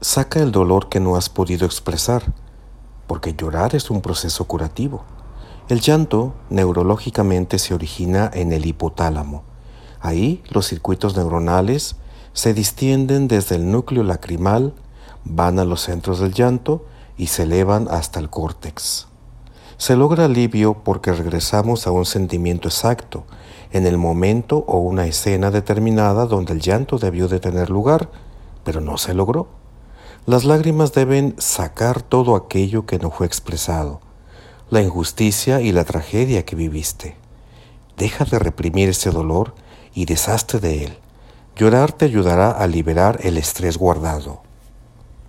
Saca el dolor que no has podido expresar, porque llorar es un proceso curativo. El llanto neurológicamente se origina en el hipotálamo. Ahí los circuitos neuronales se distienden desde el núcleo lacrimal, van a los centros del llanto y se elevan hasta el córtex. Se logra alivio porque regresamos a un sentimiento exacto, en el momento o una escena determinada donde el llanto debió de tener lugar, pero no se logró. Las lágrimas deben sacar todo aquello que no fue expresado, la injusticia y la tragedia que viviste. Deja de reprimir ese dolor y deshazte de él. Llorar te ayudará a liberar el estrés guardado.